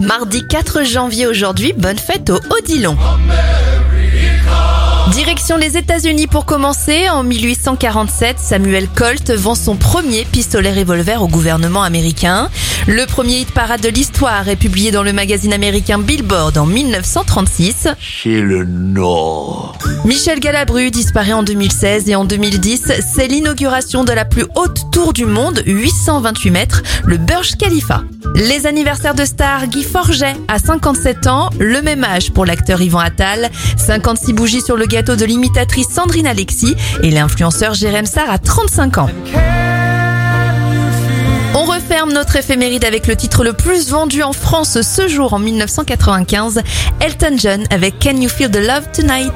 Mardi 4 janvier aujourd'hui, bonne fête au Odilon. Direction les États-Unis pour commencer. En 1847, Samuel Colt vend son premier pistolet revolver au gouvernement américain. Le premier hit parade de l'histoire est publié dans le magazine américain Billboard en 1936. C'est le Nord. Michel Galabru disparaît en 2016 et en 2010, c'est l'inauguration de la plus haute tour du monde, 828 mètres, le Burj Khalifa. Les anniversaires de stars, Guy Forget à 57 ans, le même âge pour l'acteur Yvan Attal, 56 bougies sur le gâteau de l'imitatrice Sandrine Alexis et l'influenceur Jérém Sarr à 35 ans. On referme notre éphéméride avec le titre le plus vendu en France ce jour en 1995, Elton John avec Can You Feel the Love Tonight?